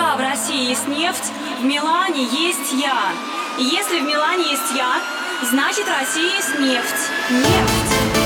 пока в России есть нефть, в Милане есть я. И если в Милане есть я, значит Россия есть нефть. Нефть.